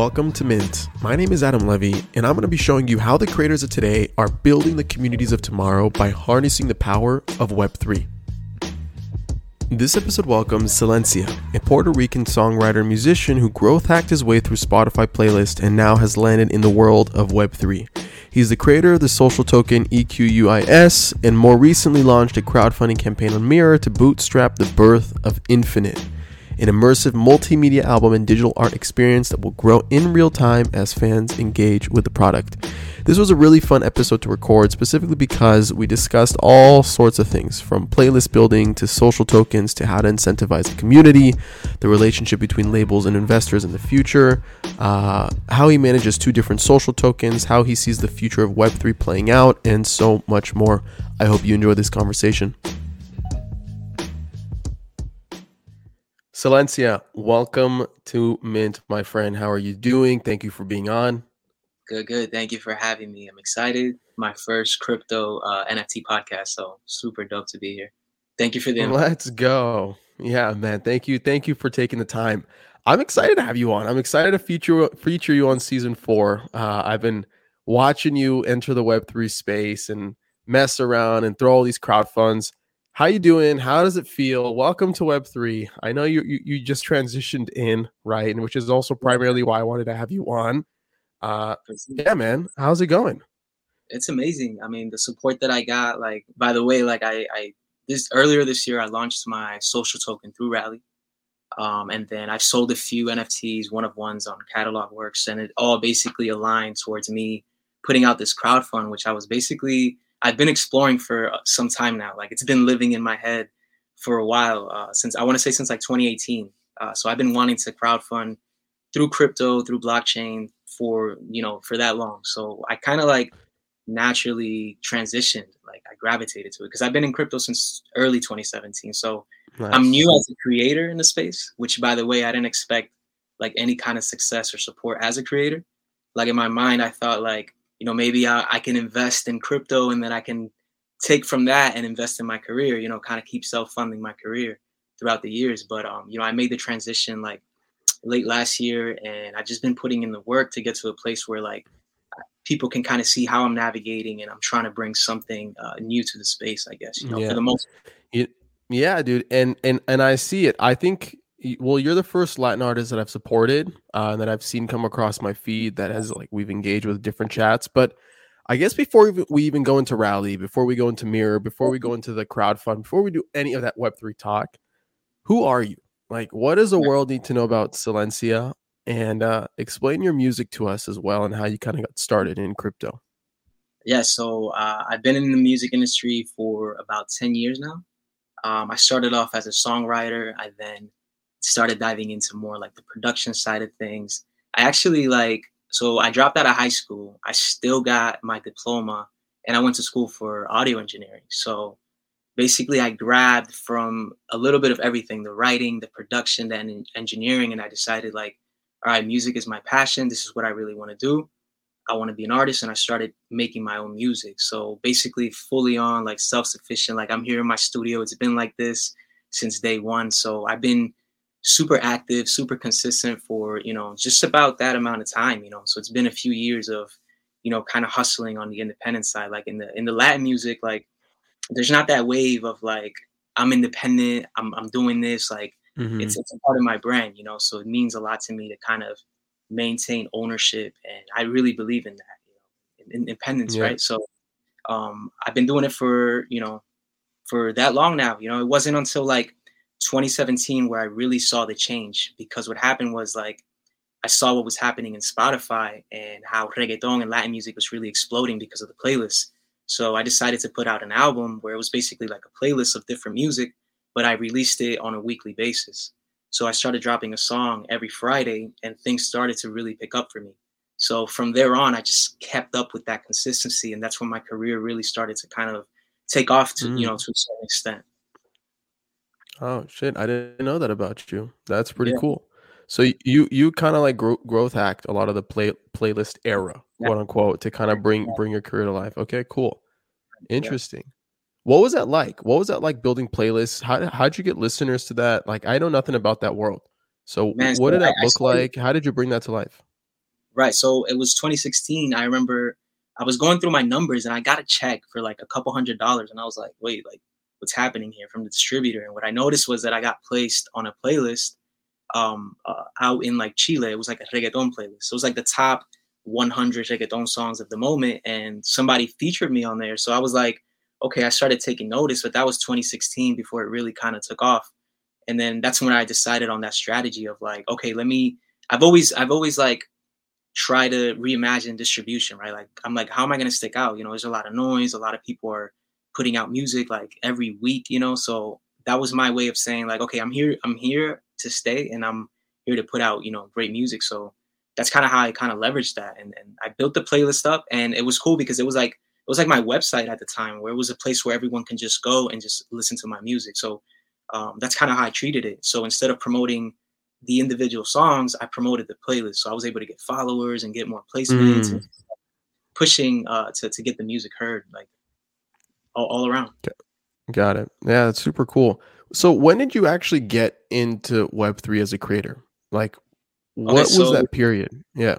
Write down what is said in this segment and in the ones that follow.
Welcome to Mint. My name is Adam Levy, and I'm going to be showing you how the creators of today are building the communities of tomorrow by harnessing the power of Web3. This episode welcomes Xcelencia, a Puerto Rican songwriter and musician who growth hacked his way through Spotify playlist and now has landed in the world of Web3. He's the creator of the social token EQUIS and more recently launched a crowdfunding campaign on Mirror to bootstrap the birth of Infinite an immersive multimedia album and digital art experience that will grow in real time as fans engage with the product. This was a really fun episode to record, specifically because we discussed all sorts of things from playlist building to social tokens to how to incentivize the community, the relationship between labels and investors in the future, uh, how he manages two different social tokens, how he sees the future of Web3 playing out, and so much more. I hope you enjoy this conversation. Xcelencia, welcome to Mint, my friend. How are you doing? Thank you for being on. Good, good. Thank you for having me. I'm excited. My first crypto uh, NFT podcast, so super dope to be here. Thank you for the. Invite. Let's go. Yeah, man. Thank you. Thank you for taking the time. I'm excited to have you on. I'm excited to feature feature you on season four. Uh, I've been watching you enter the Web three space and mess around and throw all these crowd funds how you doing? How does it feel? Welcome to Web3. I know you, you, you just transitioned in, right? And which is also primarily why I wanted to have you on. Uh, yeah, man. How's it going? It's amazing. I mean, the support that I got. Like, by the way, like I, I this earlier this year, I launched my social token through Rally, um, and then I've sold a few NFTs, one of ones on Catalog Works, and it all basically aligned towards me putting out this crowd fund, which I was basically I've been exploring for uh, some time now. Like it's been living in my head for a while uh, since I want to say since like 2018. Uh, so I've been wanting to crowdfund through crypto, through blockchain for you know for that long. So I kind of like naturally transitioned. Like I gravitated to it because I've been in crypto since early 2017. So nice. I'm new as a creator in the space. Which by the way, I didn't expect like any kind of success or support as a creator. Like in my mind, I thought like you know, maybe I, I can invest in crypto and then I can take from that and invest in my career, you know, kind of keep self-funding my career throughout the years. But, um, you know, I made the transition like late last year and I've just been putting in the work to get to a place where like people can kind of see how I'm navigating and I'm trying to bring something uh, new to the space, I guess, you know, yeah. for the most. yeah, dude. And, and, and I see it. I think well you're the first latin artist that i've supported uh, that i've seen come across my feed that has like we've engaged with different chats but i guess before we even go into rally before we go into mirror before we go into the crowd fund before we do any of that web3 talk who are you? Like what does the world need to know about xcelencia? And uh, explain your music to us as well and how you kind of got started in crypto. Yeah so uh, i've been in the music industry for about 10 years now. Um, i started off as a songwriter. I then started diving into more like the production side of things. I actually like so I dropped out of high school. I still got my diploma and I went to school for audio engineering. So basically I grabbed from a little bit of everything, the writing, the production, the engineering and I decided like all right, music is my passion. This is what I really want to do. I want to be an artist and I started making my own music. So basically fully on like self-sufficient like I'm here in my studio. It's been like this since day 1. So I've been super active, super consistent for, you know, just about that amount of time, you know. So it's been a few years of, you know, kind of hustling on the independent side. Like in the in the Latin music, like there's not that wave of like I'm independent, I'm I'm doing this, like mm-hmm. it's it's a part of my brand, you know. So it means a lot to me to kind of maintain ownership and I really believe in that, you know, independence, yeah. right? So um I've been doing it for, you know, for that long now. You know, it wasn't until like 2017 where I really saw the change because what happened was like I saw what was happening in Spotify and how reggaeton and Latin music was really exploding because of the playlist. So I decided to put out an album where it was basically like a playlist of different music, but I released it on a weekly basis. So I started dropping a song every Friday and things started to really pick up for me. So from there on, I just kept up with that consistency. And that's when my career really started to kind of take off to, mm. you know, to a certain extent. Oh shit! I didn't know that about you. That's pretty yeah. cool. So you you kind of like gro- growth hacked a lot of the play playlist era, yeah. quote unquote, to kind of bring yeah. bring your career to life. Okay, cool, interesting. What was that like? What was that like building playlists? How how'd you get listeners to that? Like I know nothing about that world. So Man, what so did that I, look I like? How did you bring that to life? Right. So it was 2016. I remember I was going through my numbers and I got a check for like a couple hundred dollars, and I was like, wait, like what's happening here from the distributor? And what I noticed was that I got placed on a playlist um, uh, out in like Chile. It was like a reggaeton playlist. So it was like the top 100 reggaeton songs of the moment, and somebody featured me on there. So I was like, okay, I started taking notice, but that was 2016 before it really kind of took off. And then that's when I decided on that strategy of like, okay, let me. I've always, I've always like try to reimagine distribution, right? Like I'm like, how am I going to stick out? You know, there's a lot of noise. A lot of people are putting out music like every week, you know. So that was my way of saying like, okay, I'm here. I'm here to stay, and I'm here to put out, you know, great music. So that's kind of how I kind of leveraged that, and, and I built the playlist up, and it was cool because it was like it was like my website at the time, where it was a place where everyone can just go and just listen to my music. So um, that's kind of how I treated it. So instead of promoting the individual songs, I promoted the playlist. So I was able to get followers and get more placements, mm. and pushing uh, to to get the music heard like all, all around. Got it. Yeah, that's super cool. So when did you actually get into Web three as a creator? Like, what okay, so, was that period? Yeah.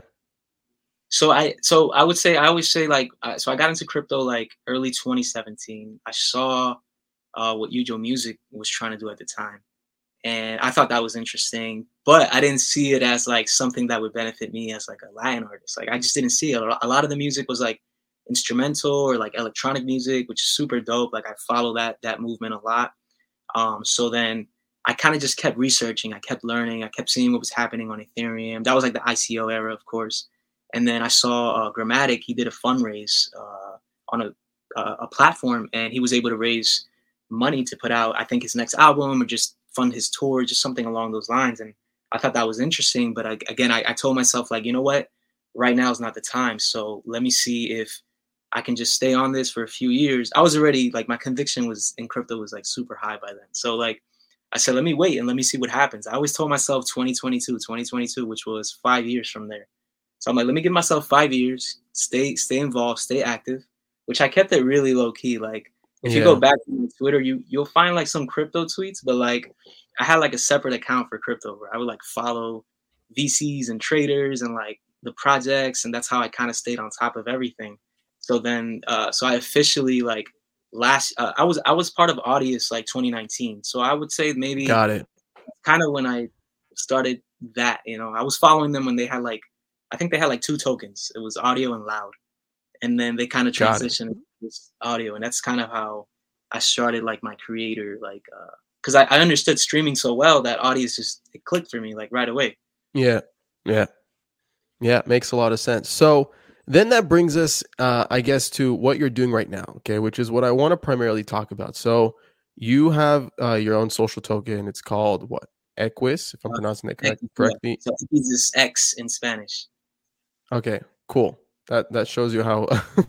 So I so I would say I always say like uh, so I got into crypto like early 2017. I saw uh, what Ujo Music was trying to do at the time, and I thought that was interesting. But I didn't see it as like something that would benefit me as like a Latin artist. Like I just didn't see it. A lot of the music was like instrumental or like electronic music, which is super dope. Like I follow that that movement a lot. Um, so then I kind of just kept researching. I kept learning. I kept seeing what was happening on Ethereum. That was like the ICO era, of course. And then I saw uh, Gramatik. He did a fundraise uh, on a a platform, and he was able to raise money to put out, I think, his next album or just fund his tour, just something along those lines. And I thought that was interesting. But I, again, I, I told myself, like, you know what? Right now is not the time. So let me see if I can just stay on this for a few years. I was already like my conviction was in crypto was like super high by then. So like I said, let me wait and let me see what happens. I always told myself 2022, 2022, which was five years from there. So I'm like, let me give myself five years, stay, stay involved, stay active, which I kept it really low key. Like if yeah. you go back to Twitter, you you'll find like some crypto tweets, but like I had like a separate account for crypto where I would like follow VCs and traders and like the projects, and that's how I kind of stayed on top of everything. So then, uh, so I officially like last, uh, I was I was part of Audius like 2019. So I would say maybe got it. Kind of when I started that, you know, I was following them when they had like, I think they had like two tokens. It was audio and loud, and then they kind of transitioned this audio, and that's kind of how I started like my creator like because uh, I, I understood streaming so well that Audius just it clicked for me like right away. Yeah, yeah, yeah. Makes a lot of sense. So then that brings us, uh, I guess, to what you're doing right now, okay, which is what I want to primarily talk about. So you have uh, your own social token. It's called what? Equis, if I'm uh, pronouncing that correct, correctly. So Equis is X in Spanish. Okay, cool. That that shows you how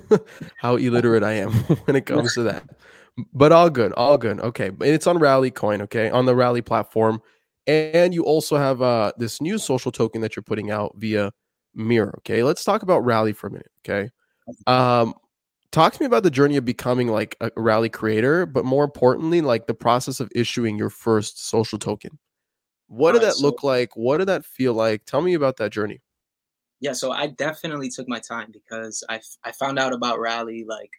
how illiterate I am when it comes to that. But all good, all good. Okay, it's on Rally Coin. Okay, on the Rally platform, and you also have uh this new social token that you're putting out via mirror. Okay, let's talk about rally for a minute. Okay, um, talk to me about the journey of becoming like a rally creator, but more importantly, like the process of issuing your first social token. What did that so, look like? What did that feel like? Tell me about that journey. Yeah, so I definitely took my time because I I found out about rally like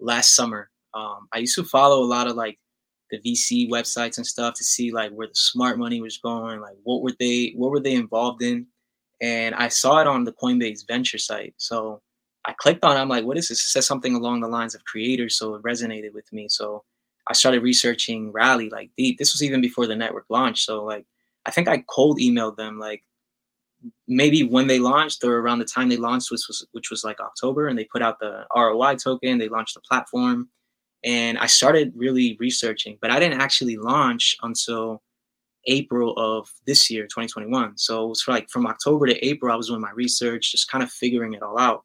last summer. Um, I used to follow a lot of like the VC websites and stuff to see like where the smart money was going, like what were they what were they involved in and I saw it on the Coinbase venture site. So I clicked on it. I'm like, what is this? It says something along the lines of creators. So it resonated with me. So I started researching Rally like deep. This was even before the network launched. So like I think I cold emailed them like maybe when they launched or around the time they launched, which was which was like October, and they put out the RLY token, they launched the platform. And I started really researching, but I didn't actually launch until April of this year, 2021. So it it's like from October to April, I was doing my research, just kind of figuring it all out.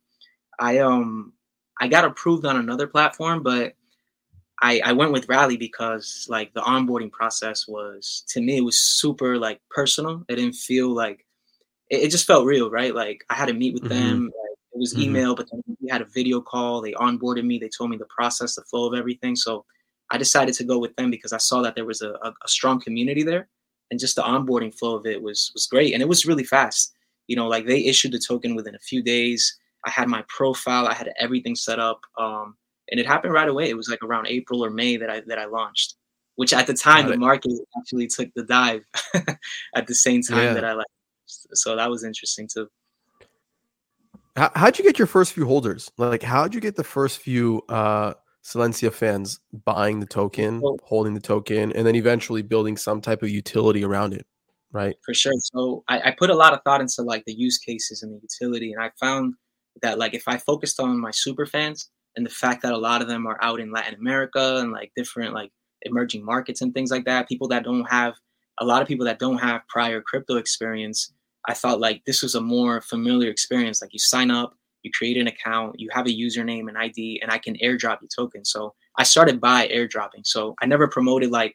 I um I got approved on another platform, but I, I went with Rally because like the onboarding process was to me it was super like personal. It didn't feel like it, it just felt real, right? Like I had to meet with mm-hmm. them. Like, it was mm-hmm. email, but then we had a video call. They onboarded me. They told me the process, the flow of everything. So I decided to go with them because I saw that there was a, a, a strong community there and just the onboarding flow of it was was great and it was really fast You know, like they issued the token within a few days. I had my profile, I had everything set up, um, and it happened right away. It was like around April or May that I that I launched, which at the time Got the it. market actually took the dive at the same time yeah. that I like. So that was interesting too. How, how'd you get your first few holders? Like, how'd you get the first few uh, Xcelencia fans buying the token, holding the token, and then eventually building some type of utility around it? Right. For sure. So I, I put a lot of thought into like the use cases and the utility, and I found that like if I focused on my super fans and the fact that a lot of them are out in Latin America and like different like emerging markets and things like that, people that don't have a lot of people that don't have prior crypto experience I thought like this was a more familiar experience. Like you sign up, you create an account, you have a username and ID, and I can airdrop the token. So I started by airdropping. So I never promoted like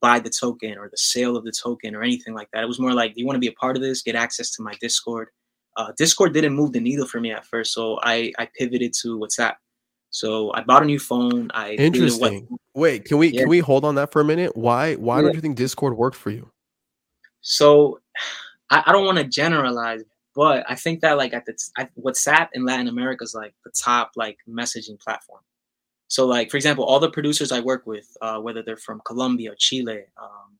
buy the token or the sale of the token or anything like that. It was more like, do you want to be a part of this? Get access to my Discord. Uh, Discord didn't move the needle for me at first, so I I pivoted to WhatsApp. So I bought a new phone. I interesting. Wait, can we yeah. can we hold on that for a minute? Why why yeah. don't you think Discord worked for you? So I, I don't want to generalize, but I think that like at the I, WhatsApp in Latin America is like the top like messaging platform. So like for example, all the producers I work with, uh, whether they're from Colombia, Chile, um,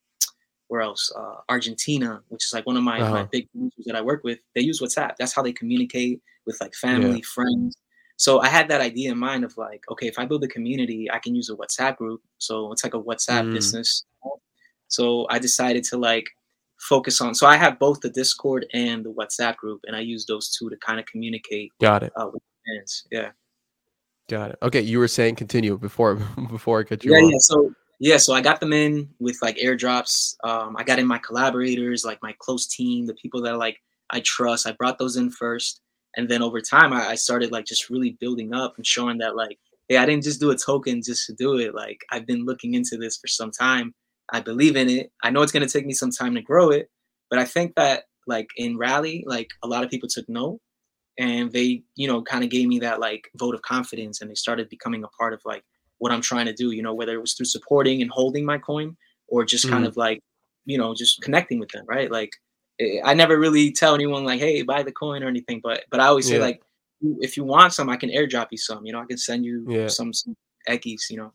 where else, uh, Argentina, which is like one of my, uh-huh. my big producers that I work with, they use WhatsApp. That's how they communicate with like family, yeah. friends. So I had that idea in mind of like, okay, if I build a community, I can use a WhatsApp group. So it's like a WhatsApp mm. business. So I decided to like focus on. So I have both the Discord and the WhatsApp group, and I use those two to kind of communicate. Got it. Uh, with fans. Yeah. Got it. Okay, you were saying continue before before I cut you yeah, off. Yeah. So yeah, so I got them in with like airdrops. Um, I got in my collaborators, like my close team, the people that like I trust. I brought those in first, and then over time, I, I started like just really building up and showing that like, hey, I didn't just do a token just to do it. Like I've been looking into this for some time I believe in it. I know it's going to take me some time to grow it, but I think that like in rally, like a lot of people took note and they, you know, kind of gave me that like vote of confidence and they started becoming a part of like what I'm trying to do, you know, whether it was through supporting and holding my coin or just mm-hmm. kind of like, you know, just connecting with them, right? Like eh, I never really tell anyone like, hey, buy the coin or anything, but but I always say like if you want some, I can airdrop you some, you know, I can send you yeah. some some Ekis, you know.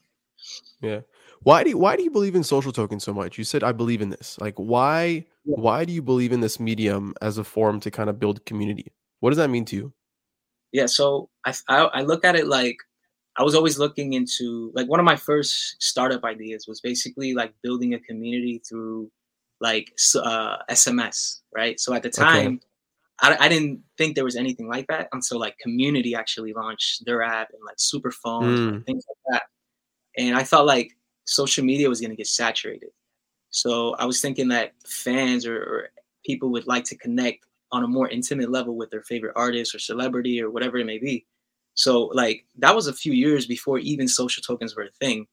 Yeah. Why do you, why do you believe in social tokens so much? You said I believe in this. Like why why do you believe in this medium as a form to kind of build community? What does that mean to you? Yeah, so I, I, I look at it like I was always looking into like one of my first startup ideas was basically like building a community through like uh, SMS, right? So at the time, okay. I, I didn't think there was anything like that until like Community actually launched their app and like SuperPhones mm. and things like that. And I felt like social media was going to get saturated. So I was thinking that fans or, or, people would like to connect on a more intimate level with their favorite artist or celebrity or whatever it may be. So like that was a few years before even social tokens were a thing.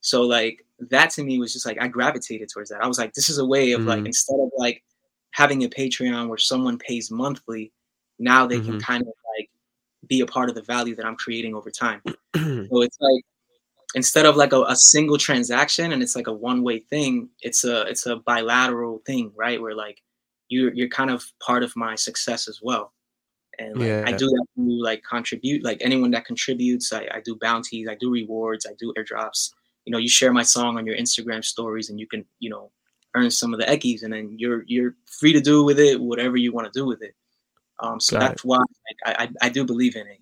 So like that to me was just like I gravitated towards that. I was like, this is a way of mm-hmm. like instead of like having a Patreon where someone pays monthly, now they mm-hmm. can kind of like be a part of the value that I'm creating over time. so it's like instead of like a, a single transaction and it's like a one way thing, it's a it's a bilateral thing, right? Where like you're you're kind of part of my success as well. And like, yeah. I do that through like contribute, like anyone that contributes, I, I do bounties, I do rewards, I do airdrops. You know, you share my song on your Instagram stories and you can, you know, earn some of the Ekis and then you're you're free to do with it whatever you want to do with it. Um, so Got that's it. why like, I, I do believe in it.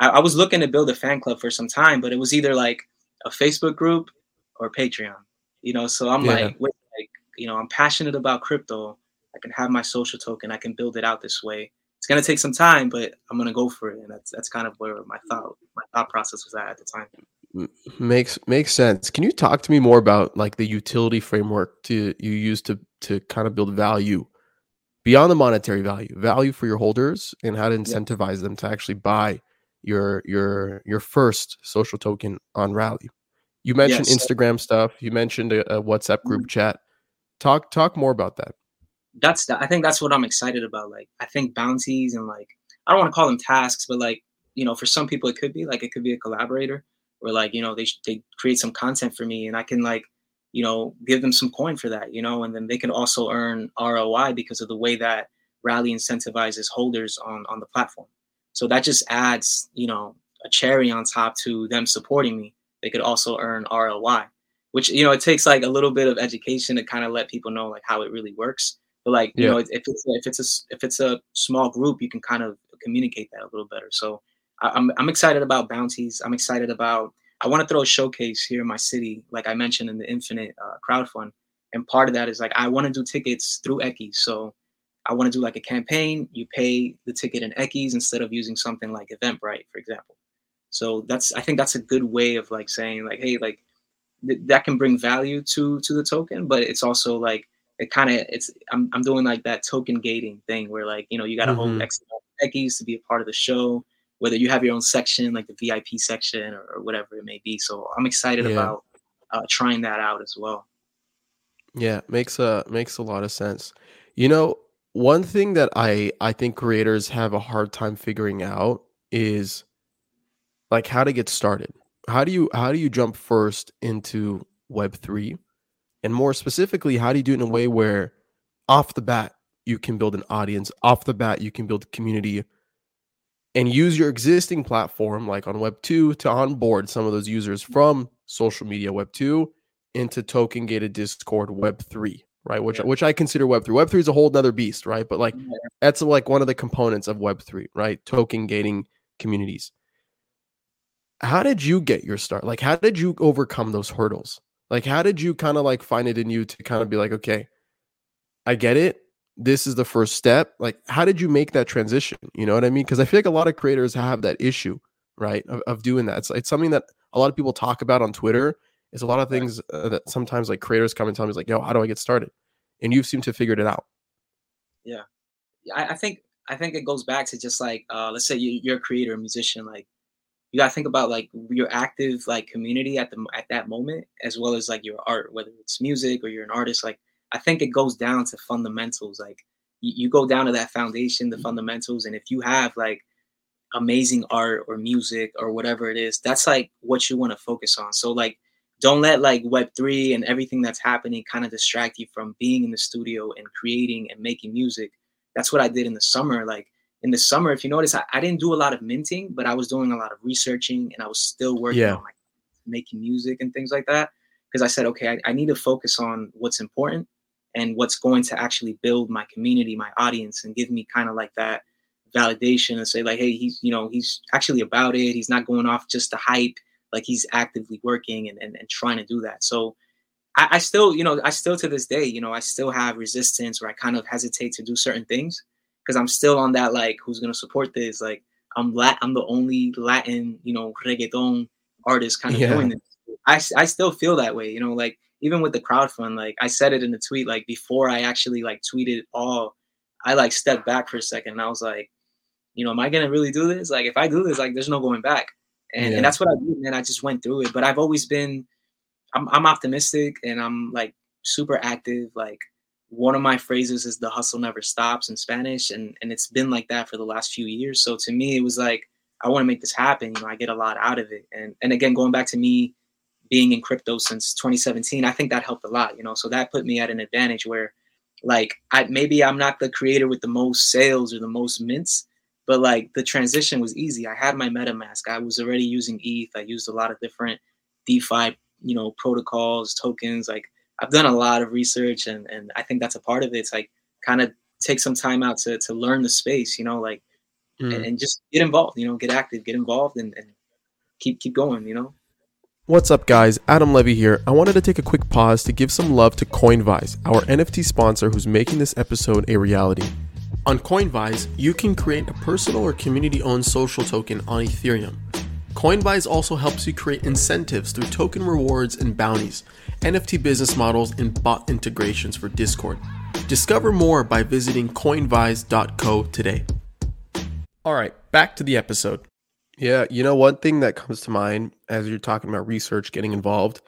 You know, like I, I, was looking to build a fan club for some time, but it was either like a Facebook group or Patreon. You know, so I'm yeah. like, wait, like, you know, I'm passionate about crypto. I can have my social token. I can build it out this way. It's gonna take some time, but I'm gonna go for it, and that's that's kind of where my thought my thought process was at at the time. Makes makes sense. Can you talk to me more about like the utility framework to you use to to kind of build value beyond the monetary value, value for your holders, and how to incentivize yeah. them to actually buy your your your first social token on Rally. You mentioned yes. Instagram stuff. You mentioned a, a WhatsApp group mm-hmm. chat. Talk talk more about that. That's the, I think that's what I'm excited about. Like I think bounties and like I don't want to call them tasks, but like you know, for some people it could be like it could be a collaborator or like you know they they create some content for me and I can like you know give them some coin for that you know and then they can also earn RLY because of the way that rally incentivizes holders on on the platform. So that just adds, you know, a cherry on top to them supporting me. They could also earn RLY, which you know it takes like a little bit of education to kind of let people know like how it really works. But like you yeah. know, if it's if it's a if it's a small group, you can kind of communicate that a little better. So I'm I'm excited about bounties. I'm excited about. I want to throw a showcase here in my city, like I mentioned in the Infinite uh, crowd fund, and part of that is like I want to do tickets through Eki. So I want to do like a campaign. You pay the ticket in Ekis instead of using something like Eventbrite, for example. So that's I think that's a good way of like saying like, hey, like th- that can bring value to to the token, but it's also like it kind of it's I'm I'm doing like that token gating thing where like you know you got to mm-hmm. hold X Ekis to be a part of the show, whether you have your own section like the VIP section or, or whatever it may be. So I'm excited yeah. about uh, trying that out as well. Yeah, makes a makes a lot of sense. You know, one thing that I I think creators have a hard time figuring out is like how to get started. How do you how do you jump first into web 3? And more specifically, how do you do it in a way where off the bat you can build an audience, off the bat you can build a community and use your existing platform like on web 2 to onboard some of those users from social media web 2 into token gated discord web 3 right? Which yeah. which I consider Web three. Web three is a whole other beast, right? But like yeah. that's like one of the components of Web three, right? Token gating communities. How did you get your start? Like, how did you overcome those hurdles? Like, how did you kind of like find it in you to kind of be like, okay, I get it. This is the first step. Like, how did you make that transition? You know what I mean? Because I feel like a lot of creators have that issue, right? Of, of doing that. It's, it's something that a lot of people talk about on Twitter it's a lot of things uh, that sometimes like creators come and tell me is like, "Yo, how do I get started?" And you've seemed to figured it out. Yeah, I, I think I think it goes back to just like uh, let's say you, you're a creator, a musician, like you gotta think about like your active like community at the at that moment, as well as like your art, whether it's music or you're an artist. Like I think it goes down to fundamentals. Like you, you go down to that foundation, the mm-hmm. fundamentals, and if you have like amazing art or music or whatever it is, that's like what you want to focus on. So like don't let like web3 and everything that's happening kind of distract you from being in the studio and creating and making music. That's what i did in the summer like in the summer if you notice i, I didn't do a lot of minting but i was doing a lot of researching and i was still working yeah. on like making music and things like that. Because i said okay I, I need to focus on what's important and what's going to actually build my community my audience and give me kind of like that validation and say like hey he's you know he's actually about it. He's not going off just to hype like he's actively working and, and, and trying to do that. So I, I, still, you know, I still to this day, you know, I still have resistance where I kind of hesitate to do certain things because I'm still on that like who's gonna support this? Like I'm lat I'm the only Latin, you know, reggaeton artist kind of yeah. doing this. I, I still feel that way, you know, like even with the crowd fund, like I said it in the tweet, like before I actually like tweeted all, I like stepped back for a second and I was like, you know, am I gonna really do this? Like if I do this, like there's no going back and, yeah. and that's what I did, man. I just went through it. But I've always been, I'm, I'm optimistic and I'm like super active. Like one of my phrases is "the hustle never stops" in Spanish, and and it's been like that for the last few years. So to me, it was like I want to make this happen. You know, I get a lot out of it. And and again, going back to me being in crypto since 2017, I think that helped a lot. You know, so that put me at an advantage where, like, I maybe I'm not the creator with the most sales or the most mints, but like the transition was easy. I had my MetaMask. I was already using ETH. I used a lot of different DeFi, you know, protocols, tokens. Like I've done a lot of research, and and I think that's a part of it. It's like kind of take some time out to to learn the space, you know, like mm. and, and, just get involved. You know, get active, get involved, and, and keep keep going. You know. What's up, guys? Adam Levy here. I wanted to take a quick pause to give some love to Coinvise, our NFT sponsor who's making this episode a reality. On Coinvise, you can create a personal or community owned social token on Ethereum. Coinvise also helps you create incentives through token rewards and bounties, NFT business models, and bot integrations for Discord. Discover more by visiting coinvise.co today. All right, back to the episode. Yeah, you know, one thing that comes to mind as you're talking about research, getting involved,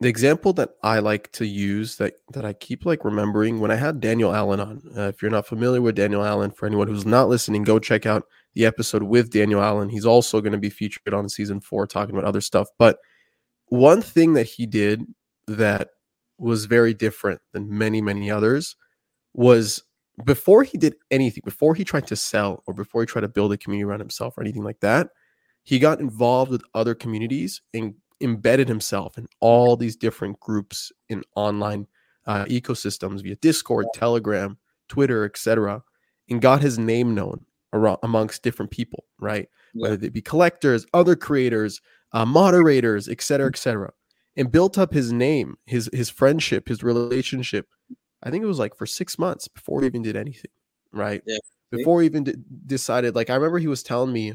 the example that I like to use that that I keep like remembering when I had Daniel Allen on. Uh, if you're not familiar with Daniel Allen, for anyone who's not listening, go check out the episode with Daniel Allen. He's also going to be featured on season four, talking about other stuff. But one thing that he did that was very different than many many others was before he did anything, before he tried to sell or before he tried to build a community around himself or anything like that, he got involved with other communities and embedded himself in all these different groups in online uh, ecosystems via Discord, Telegram, Twitter, etc., and got his name known around, amongst different people, right? Yeah. Whether they be collectors, other creators, uh, moderators, etc., etc., and built up his name, his his friendship, his relationship. I think it was like for six months before he even did anything, right? Yeah. Before he even d- decided, like I remember he was telling me,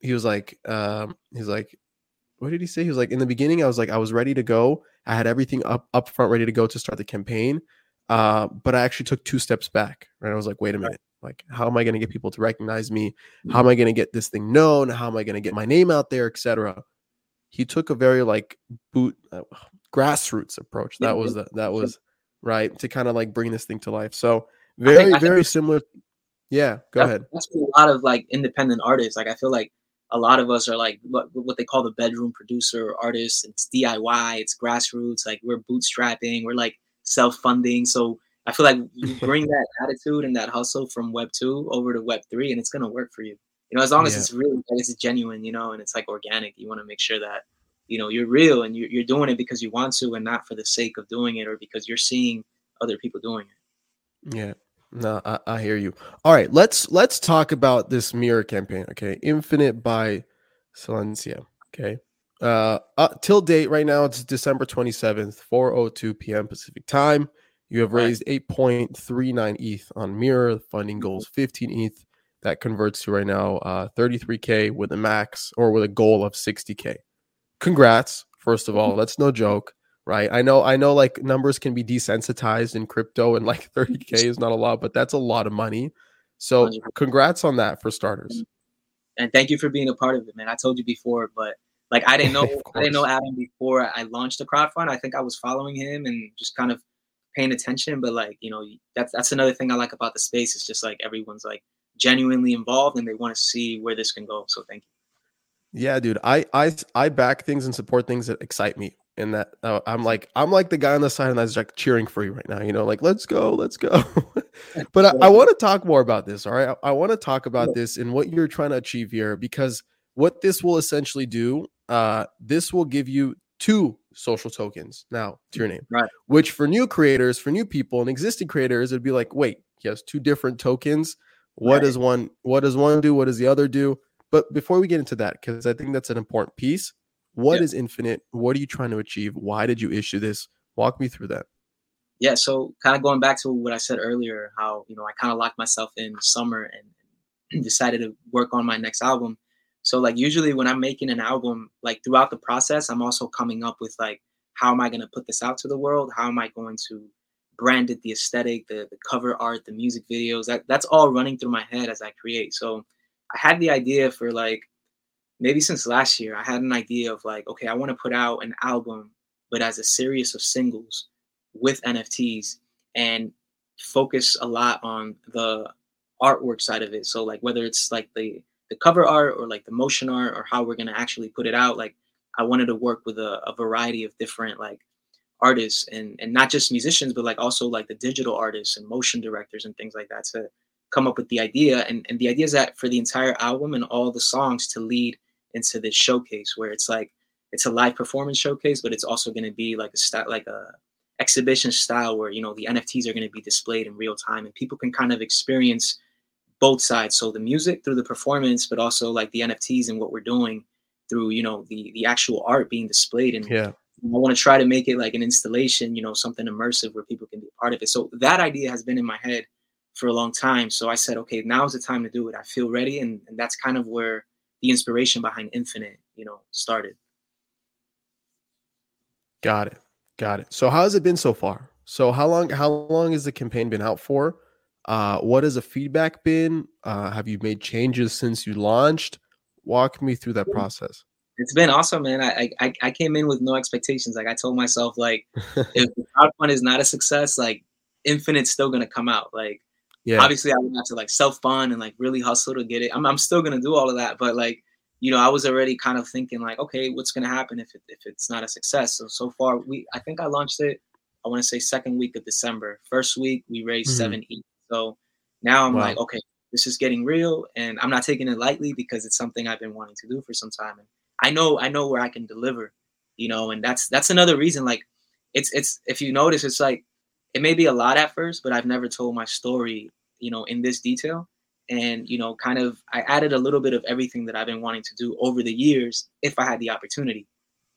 he was like, um, he's like, what did he say? He was like, in the beginning, I was like, I was ready to go. I had everything up up front, ready to go to start the campaign. Uh, but I actually took two steps back. Right? I was like, wait a minute. Like, how am I going to get people to recognize me? How am I going to get this thing known? How am I going to get my name out there, etc. He took a very like boot uh, grassroots approach. That was the, that was right to kind of like bring this thing to life. So very I think, very similar. Yeah, go that's, ahead. That's a lot of like independent artists. Like I feel like a lot of us are like what, what they call the bedroom producer artists. It's DIY, it's grassroots. Like we're bootstrapping, we're like self funding. So I feel like you bring that attitude and that hustle from Web two over to Web three, and it's gonna work for you. You know, as long as yeah. it's really, it's genuine, you know, and it's like organic. You want to make sure that you know you're real and you're, you're doing it because you want to, and not for the sake of doing it or because you're seeing other people doing it. Yeah. No, I, I, hear you. All right, let's let's talk about this mirror campaign. Okay, Infinite by Xcelencia. Okay, uh, uh, till date right now it's December twenty seventh, four oh two p.m. Pacific time. You have raised eight point three nine ETH on Mirror. Funding goals is fifteen ETH. That converts to right now uh, thirty three k with a max or with a goal of sixty k. Congrats, first of all. That's no joke right? I know, I know, like numbers can be desensitized in crypto, and like 30k is not a lot, but that's a lot of money. So, congrats on that for starters. And thank you for being a part of it, man. I told you before, but like I didn't know, I didn't know Adam before I launched the crowdfund. I think I was following him and just kind of paying attention. But like, you know, that's that's another thing I like about the space. It's just like everyone's like genuinely involved and they want to see where this can go. So thank you. Yeah, dude. I I I back things and support things that excite me in that uh, I'm like I'm like the guy on the side and I like cheering for you right now. You know, like let's go, let's go. but I, I want to talk more about this. All right, I, I want to talk about this and what you're trying to achieve here because what this will essentially do, uh, this will give you two social tokens now to your name, right? Which for new creators, for new people and existing creators, it'd be like, wait, he has two different tokens. What right. does one? What does one do? What does the other do? But before we get into that, because I think that's an important piece, what yeah. is Infinite? What are you trying to achieve? Why did you issue this? Walk me through that. Yeah, so kind of going back to what I said earlier, how you know I kind of locked myself in summer and decided to work on my next album. So like usually when I'm making an album, like throughout the process, I'm also coming up with like how am I going to put this out to the world? How am I going to brand it, the aesthetic, the the cover art, the music videos? That that's all running through my head as I create. So I had the idea for like maybe since last year, I had an idea of like, okay, I want to put out an album, but as a series of singles with NFTs and focus a lot on the artwork side of it. So like whether it's like the the cover art or like the motion art or how we're gonna actually put it out, like I wanted to work with a, a variety of different like artists and and not just musicians, but like also like the digital artists and motion directors and things like that to come up with the idea. And and the idea is that for the entire album and all the songs to lead into this showcase where it's like it's a live performance showcase, but it's also going to be like a style, like a exhibition style where you know the NFTs are going to be displayed in real time and people can kind of experience both sides. So the music through the performance, but also like the NFTs and what we're doing through you know the the actual art being displayed. And yeah, I want to try to make it like an installation, you know, something immersive where people can be a part of it. So that idea has been in my head for a long time. So I said, okay, now's the time to do it. I feel ready, and, and that's kind of where the inspiration behind Infinite, you know, started. Got it. Got it. So how has it been so far? So how long how long has the campaign been out for? Uh, what has the feedback been? Uh, have you made changes since you launched? Walk me through that process. It's been awesome, man. I I, I came in with no expectations. Like I told myself, like if the crowdfund is not a success, like Infinite's still gonna come out. Like yeah. Obviously, I would have to like self fund and like really hustle to get it. I'm, I'm still gonna do all of that, but like you know, I was already kind of thinking like, okay, what's gonna happen if it, if it's not a success? So so far, we I think I launched it. I want to say second week of December. First week we raised mm-hmm. seven ETH. So Now I'm Wow. like, okay, this is getting real, and I'm not taking it lightly because it's something I've been wanting to do for some time, and I know I know where I can deliver, you know, and that's that's another reason. Like, it's it's if you notice, it's like it may be a lot at first, but I've never told my story, you know, in this detail. And, you know, kind of, I added a little bit of everything that I've been wanting to do over the years if I had the opportunity.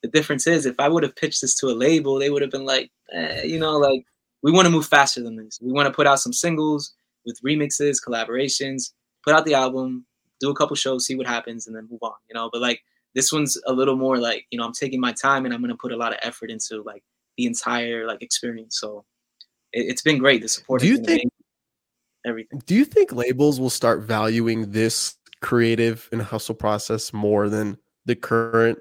The difference is, if I would have pitched this to a label, they would have been like, eh, you know, like, we want to move faster than this. We want to put out some singles with remixes, collaborations, put out the album, do a couple shows, see what happens, and then move on, you know. But like, this one's a little more like, you know, I'm taking my time and I'm going to put a lot of effort into like the entire like experience. So, it, it's been great. The support. Do you think- amazing. everything? Do you think labels will start valuing this creative and hustle process more than the current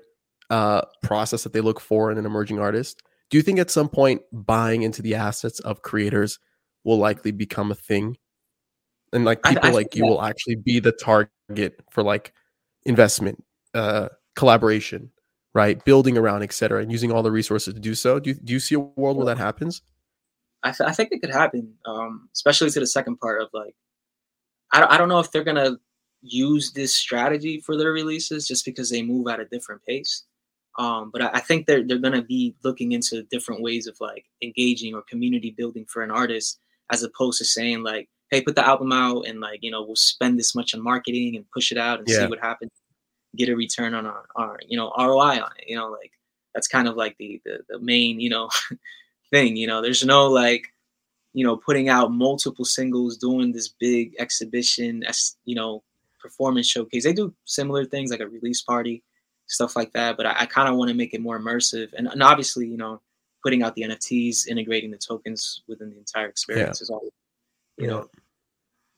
uh, process that they look for in an emerging artist? Do you think at some point buying into the assets of creators will likely become a thing? And like I- I people like you that- will actually be the target for like investment, uh, collaboration, right? Building around, et cetera, and using all the resources to do so. Do you, do you see a world where that happens? I, th- I think it could happen, um, especially to the second part of like, I, don't- I don't know if they're gonna use this strategy for their releases just because they move at a different pace. Um, but I, I think they're they're gonna be looking into different ways of like engaging or community building for an artist, as opposed to saying like, hey, put the album out and like you know we'll spend this much on marketing and push it out and Yeah. see what happens, get a return on our, our you know ROI on it. You know like that's kind of like the the, the main you know thing. You know, there's no like, you know, putting out multiple singles, doing this big exhibition, as you know, performance showcase. They do similar things like a release party, stuff like that. But I, I kind of want to make it more immersive, and, and obviously, you know, putting out the NFTs, integrating the tokens within the entire experience is all, you know,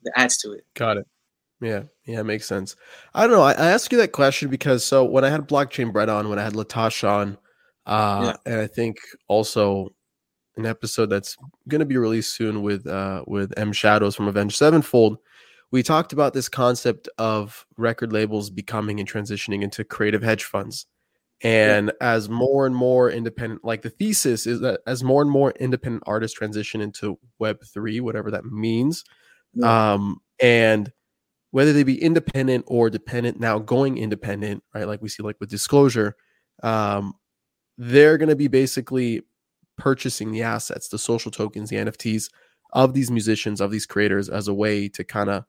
that adds to it. Got it. Yeah, yeah, it makes sense. I don't know. I, I asked you that question because so when I had Blockchain Brad on, when I had Latasha on, uh, and I think also an episode that's going to be released soon with uh with M Shadows from Avenged Sevenfold, we talked about this concept of record labels becoming and transitioning into creative hedge funds. And as more and more independent, like the thesis is that as more and more independent artists transition into Web three, whatever that means, Yeah. um, and whether they be independent or dependent, now going independent, right? Like we see, like with disclosure, um, they're going to be basically purchasing the assets, the social tokens, the NFTs of these musicians, of these creators, as a way to kind of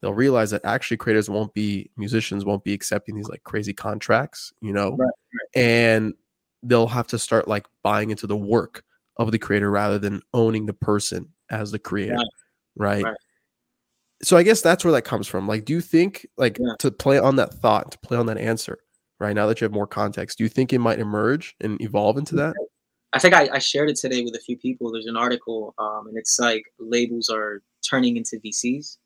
they'll realize that actually creators won't be musicians won't be accepting these like crazy contracts, you know, Right, and they'll have to start like buying into the work of the creator rather than owning the person as the creator, right? Right. So I guess that's where that comes from. Like, do you think like Yeah. to play on that thought, to play on that answer, right now that you have more context, do you think it might emerge and evolve into that? I think I, I shared it today with a few people. There's an article, um, and it's like labels are turning into VCs,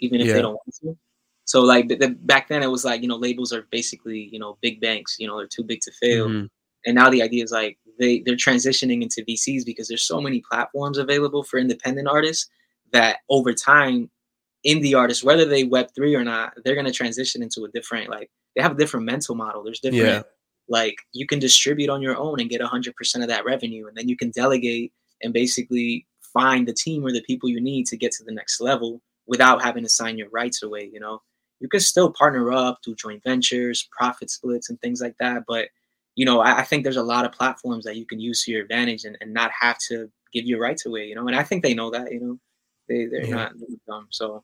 even if Yeah. they don't want to. So like the, the, back then, it was like you know labels are basically you know big banks. You know they're too big to fail. Mhm. And now the idea is like they they're transitioning into VCs because there's so many platforms available for independent artists that over time, indie artists, whether they Web three or not, they're gonna transition into a different like they have a different mental model. There's different Yeah. Like you can distribute on your own and get 100% of that revenue and then you can delegate and basically find the team or the people you need to get to the next level without having to sign your rights away you know? You can still partner up do joint ventures profit splits and things like that but you know i, I think there's a lot of platforms that you can use to your advantage and, and not have to give your rights away you know? And i think they know that you know? They, they're Yeah. not dumb so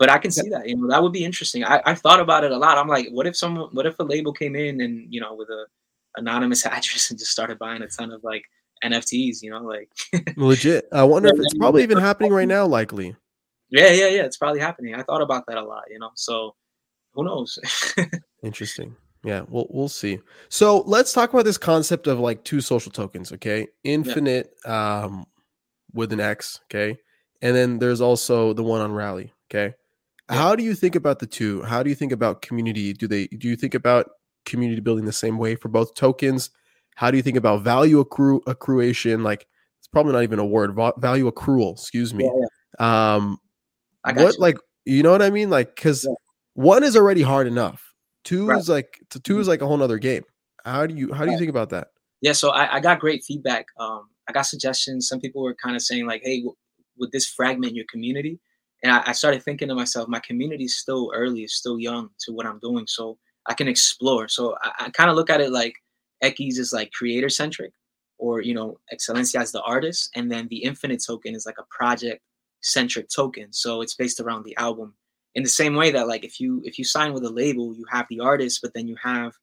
but I can see that, you know, that would be interesting. I, I thought about it a lot. I'm like, what if someone, what if a label came in and, you know, with a anonymous address and just started buying a ton of like NFTs, you know, like, Legit. I wonder if it's probably even happening right now, likely. yeah, yeah, yeah, it's probably happening. I thought about that a lot, you know, so who knows? Interesting. Yeah, we'll we'll see. So let's talk about this concept of like two social tokens, okay? Infinite um with an X, okay? And then there's also the one on Rally, okay? Yeah. How do you think about the two? How do you think about community? Do they do you think about community building the same way for both tokens? How do you think about value accru accruation? Like it's probably not even a word. va- Value accrual, excuse me. Yeah, Um I got what you. like you know what I mean? Like because Yeah. one is already hard enough. Two Right. is like two is like a whole nother game. How do you how do you think about that? yeah, so I, I got great feedback. Um, I got suggestions. Some people were kind of saying like, hey, w- would this fragment your community? And I, I started thinking to myself, my community is still early, it's still young to what I'm doing, so I can explore. So I, I kind of look at it like Ekis is like creator centric, or you know, Xcelencia is the artist, and then the Infinite token is like a project centric token. So it's based around the album. In the same way that like if you if you sign with a label, you have the artist, but then you have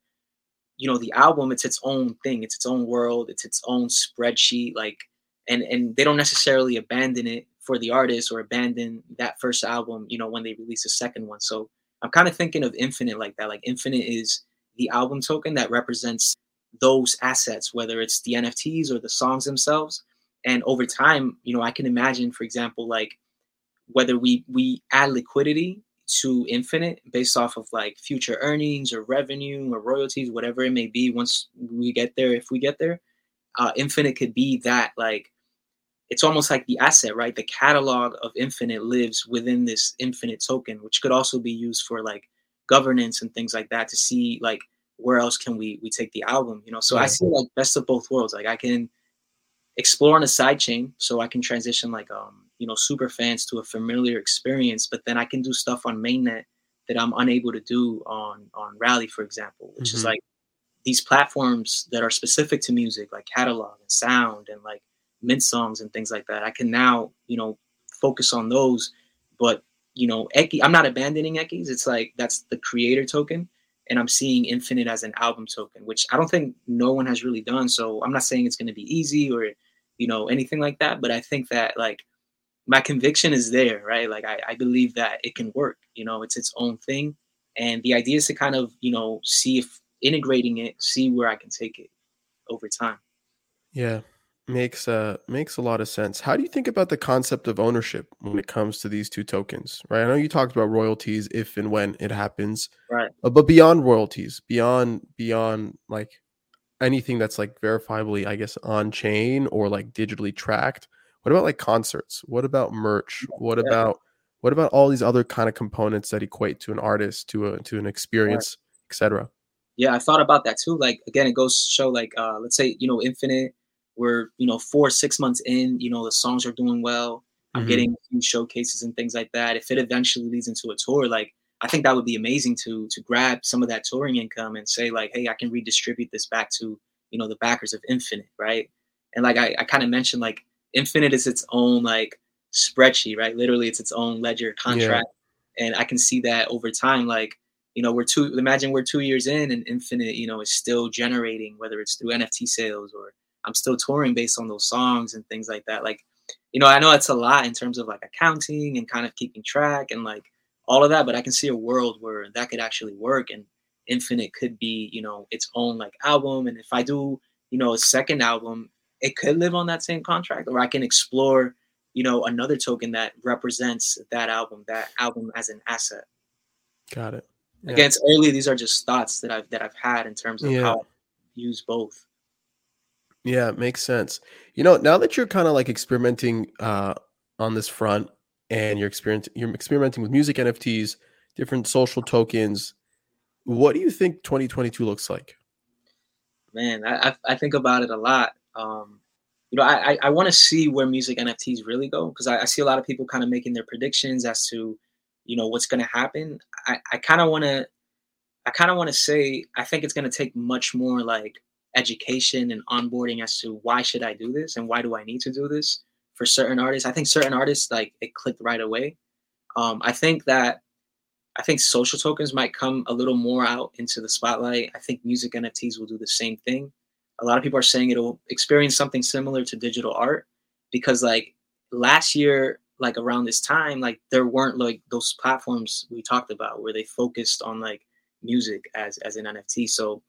you know the album it's its own thing it's its own world it's its own spreadsheet like and and they don't necessarily abandon it for the artist or abandon that first album you know when they release a second one so i'm kind of thinking of infinite like that like infinite is the album token that represents those assets whether it's the nfts or the songs themselves and over time you know i can imagine for example like whether we we add liquidity to infinite based off of like future earnings or revenue or royalties, whatever it may be. Once we get there, if we get there, uh, infinite could be that like it's almost like the asset, right? The catalog of infinite lives within this infinite token, which could also be used for like governance and things like that to see like where else can we we take the album, you know? So I see like best of both worlds. Like I can explore on a side chain, so I can transition like um you know super fans to a familiar experience but then i can do stuff on mainnet that i'm unable to do on on rally for example which mm-hmm. is like these platforms that are specific to music like catalog and sound and like mint songs and things like that i can now you know focus on those but you know Eki, i'm not abandoning ekis it's like that's the creator token and i'm seeing infinite as an album token which i don't think no one has really done so i'm not saying it's going to be easy or you know anything like that but i think that like my conviction is there, right? Like I, I believe that it can work. You know, it's its own thing, and the idea is to kind of you know see if integrating it, see where I can take it over time. Yeah, makes uh makes a lot of sense. How do you think about the concept of ownership when it comes to these two tokens? Right. I know you talked about royalties if and when it happens. Right. Uh, but beyond royalties, beyond beyond like anything that's like verifiably, I guess, on chain or like digitally tracked what about like concerts? What about merch? What yeah. about what about all these other kind of components that equate to an artist, to a to an experience, right. etc. Yeah, I thought about that too. Like again, it goes to show like uh let's say, you know, Infinite, we're, you know, four, six months in, you know, the songs are doing well. I'm mm-hmm. getting showcases and things like that. If it eventually leads into a tour, like I think that would be amazing to to grab some of that touring income and say like, hey, I can redistribute this back to you know the backers of Infinite, right? And like I, I kind of mentioned, like Infinite is its own like spreadsheet, right? Literally, it's its own ledger contract, yeah. and I can see that over time. Like, you know, we're two. Imagine we're two years in, and Infinite, you know, is still generating, whether it's through NFT sales or I'm still touring based on those songs and things like that. Like, you know, I know it's a lot in terms of like accounting and kind of keeping track and like all of that, but I can see a world where that could actually work and Infinite could be, you know, its own like album. And if I do, you know, a second album, it could live on that same contract, or I can explore, you know, another token that represents that album, that album as an asset. Got it. Yeah. Again, it's early. These are just thoughts that I've that I've had in terms of yeah. how I use both. Yeah, it makes sense. You know, now that you're kind of like experimenting uh, on this front, and you're experiencing you're experimenting with music NFTs, different social tokens. What do you think 2022 looks like? Man, I I think about it a lot um, you know, I I, want to see where music NFTs really go because I, I, see a lot of people kind of making their predictions as to, you know, what's going to happen. I I kind of want to, I kind of want to say I think it's going to take much more like education and onboarding as to why should I do this and why do I need to do this for certain artists. I think certain artists like it clicked right away. Um, I think that I think social tokens might come a little more out into the spotlight. I think music NFTs will do the same thing a lot of people are saying it'll experience something similar to digital art because like last year like around this time like there weren't like those platforms we talked about where they focused on like music as as an nft so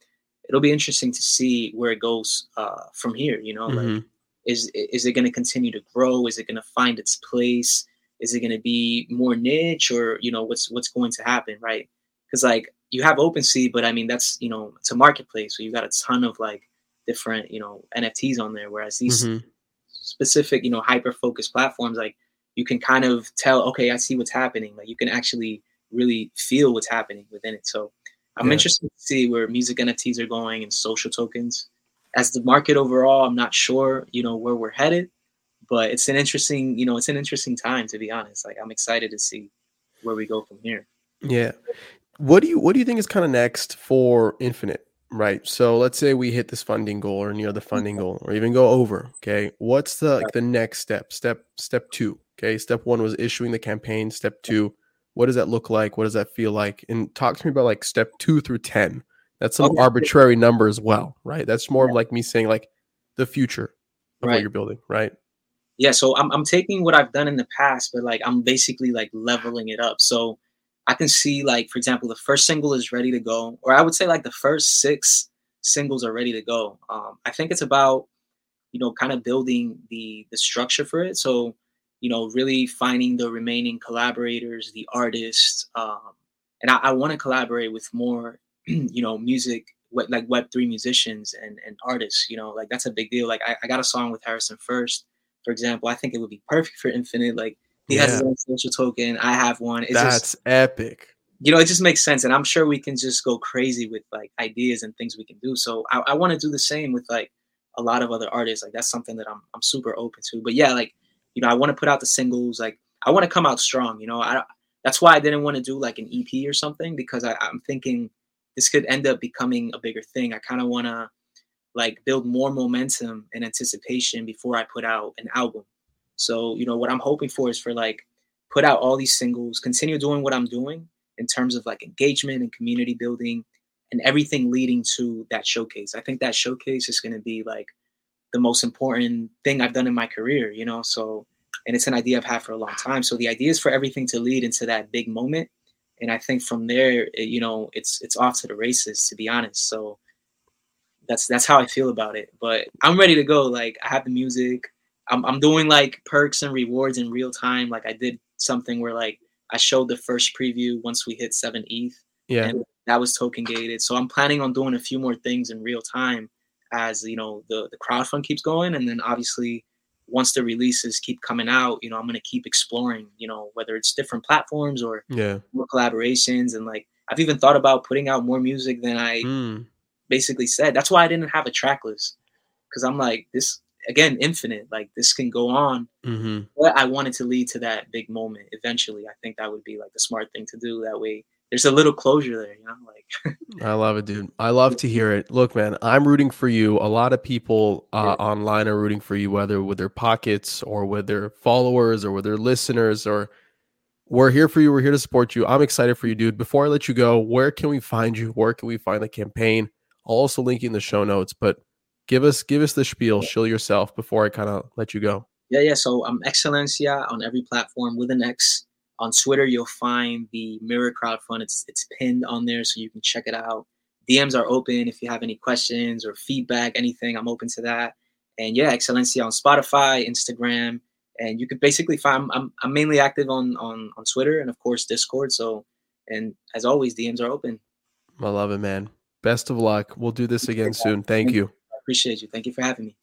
it'll be interesting to see where it goes uh from here you know mm-hmm. like is is it going to continue to grow is it going to find its place is it going to be more niche or you know what's what's going to happen right because like you have OpenSea, but I mean that's you know it's a marketplace, so you got a ton of like different you know nfts on there whereas these mm-hmm. specific you know hyper focused platforms like you can kind of tell okay i see what's happening like you can actually really feel what's happening within it so i'm yeah. interested to see where music nfts are going and social tokens as the market overall i'm not sure you know where we're headed but it's an interesting, you know, it's an interesting time to be honest. Like I'm excited to see where we go from here. Yeah. What do you what do you think is kind of next for Infinite? Right. So let's say we hit this funding goal or near the funding mm-hmm. goal or even go over. Okay. What's the like the next step? Step step two. Okay. Step one was issuing the campaign. Step two, what does that look like? What does that feel like? And talk to me about like step two through ten. That's some okay. arbitrary number as well, right? That's more yeah. of like me saying like the future of right. what you're building, right? Yeah. So I'm I'm taking what I've done in the past, but like I'm basically like leveling it up. So I can see like, for example, the first single is ready to go, or I would say like the first six singles are ready to go. Um, I think it's about, you know, kind of building the the structure for it. So, you know, really finding the remaining collaborators, the artists, um, and I, I want to collaborate with more, you know, music like Web three musicians and and artists. You know, like that's a big deal. Like I, I got a song with Harrison First, for example. I think it would be perfect for Infinite. Like he yeah. has his own social token. I have one. It's That's just, epic. You know, it just makes sense, and I'm sure we can just go crazy with like ideas and things we can do. So I, I want to do the same with like a lot of other artists. Like that's something that I'm I'm super open to. But yeah, like you know, I want to put out the singles. Like I want to come out strong. You know, I that's why I didn't want to do like an EP or something because I, I'm thinking this could end up becoming a bigger thing. I kind of want to like build more momentum and anticipation before I put out an album. So, you know, what I'm hoping for is for like put out all these singles, continue doing what I'm doing in terms of like engagement and community building and everything leading to that showcase. I think that showcase is going to be like the most important thing I've done in my career, you know? So, and it's an idea I've had for a long time. So the idea is for everything to lead into that big moment. And I think from there, it, you know, it's, it's off to the races, to be honest. So that's, that's how I feel about it, but I'm ready to go. Like I have the music, I'm, I'm doing like perks and rewards in real time. Like I did something where like I showed the first preview once we hit seven ETH. Yeah. And that was token gated. So I'm planning on doing a few more things in real time as you know the the crowdfund keeps going, and then obviously once the releases keep coming out, you know I'm gonna keep exploring. You know whether it's different platforms or yeah more collaborations, and like I've even thought about putting out more music than I mm. basically said. That's why I didn't have a track list because I'm like this again infinite like this can go on mm-hmm. but i wanted to lead to that big moment eventually i think that would be like the smart thing to do that way there's a little closure there you know like i love it dude. I love to hear it. Look man i'm rooting for you. A lot of people uh, yeah. online are rooting for you whether with their pockets or with their followers or with their listeners or we're here for you. We're here to support you. I'm excited for you dude. Before i let you go where can we find you? Where can we find the campaign? I'll also link in the show notes but give us give us the spiel, show yourself before I kind of let you go. Yeah, yeah. So I'm um, Xcelencia on every platform with an X. On Twitter, you'll find the Mirror Crowdfund. It's it's pinned on there, so you can check it out. DMs are open if you have any questions or feedback, anything. I'm open to that. And yeah, Xcelencia on Spotify, Instagram, and you could basically find. I'm I'm mainly active on on on Twitter and of course Discord. So, and as always, DMs are open. I love it, man. Best of luck. We'll do this again soon. Thank you. Appreciate you. Thank you for having me.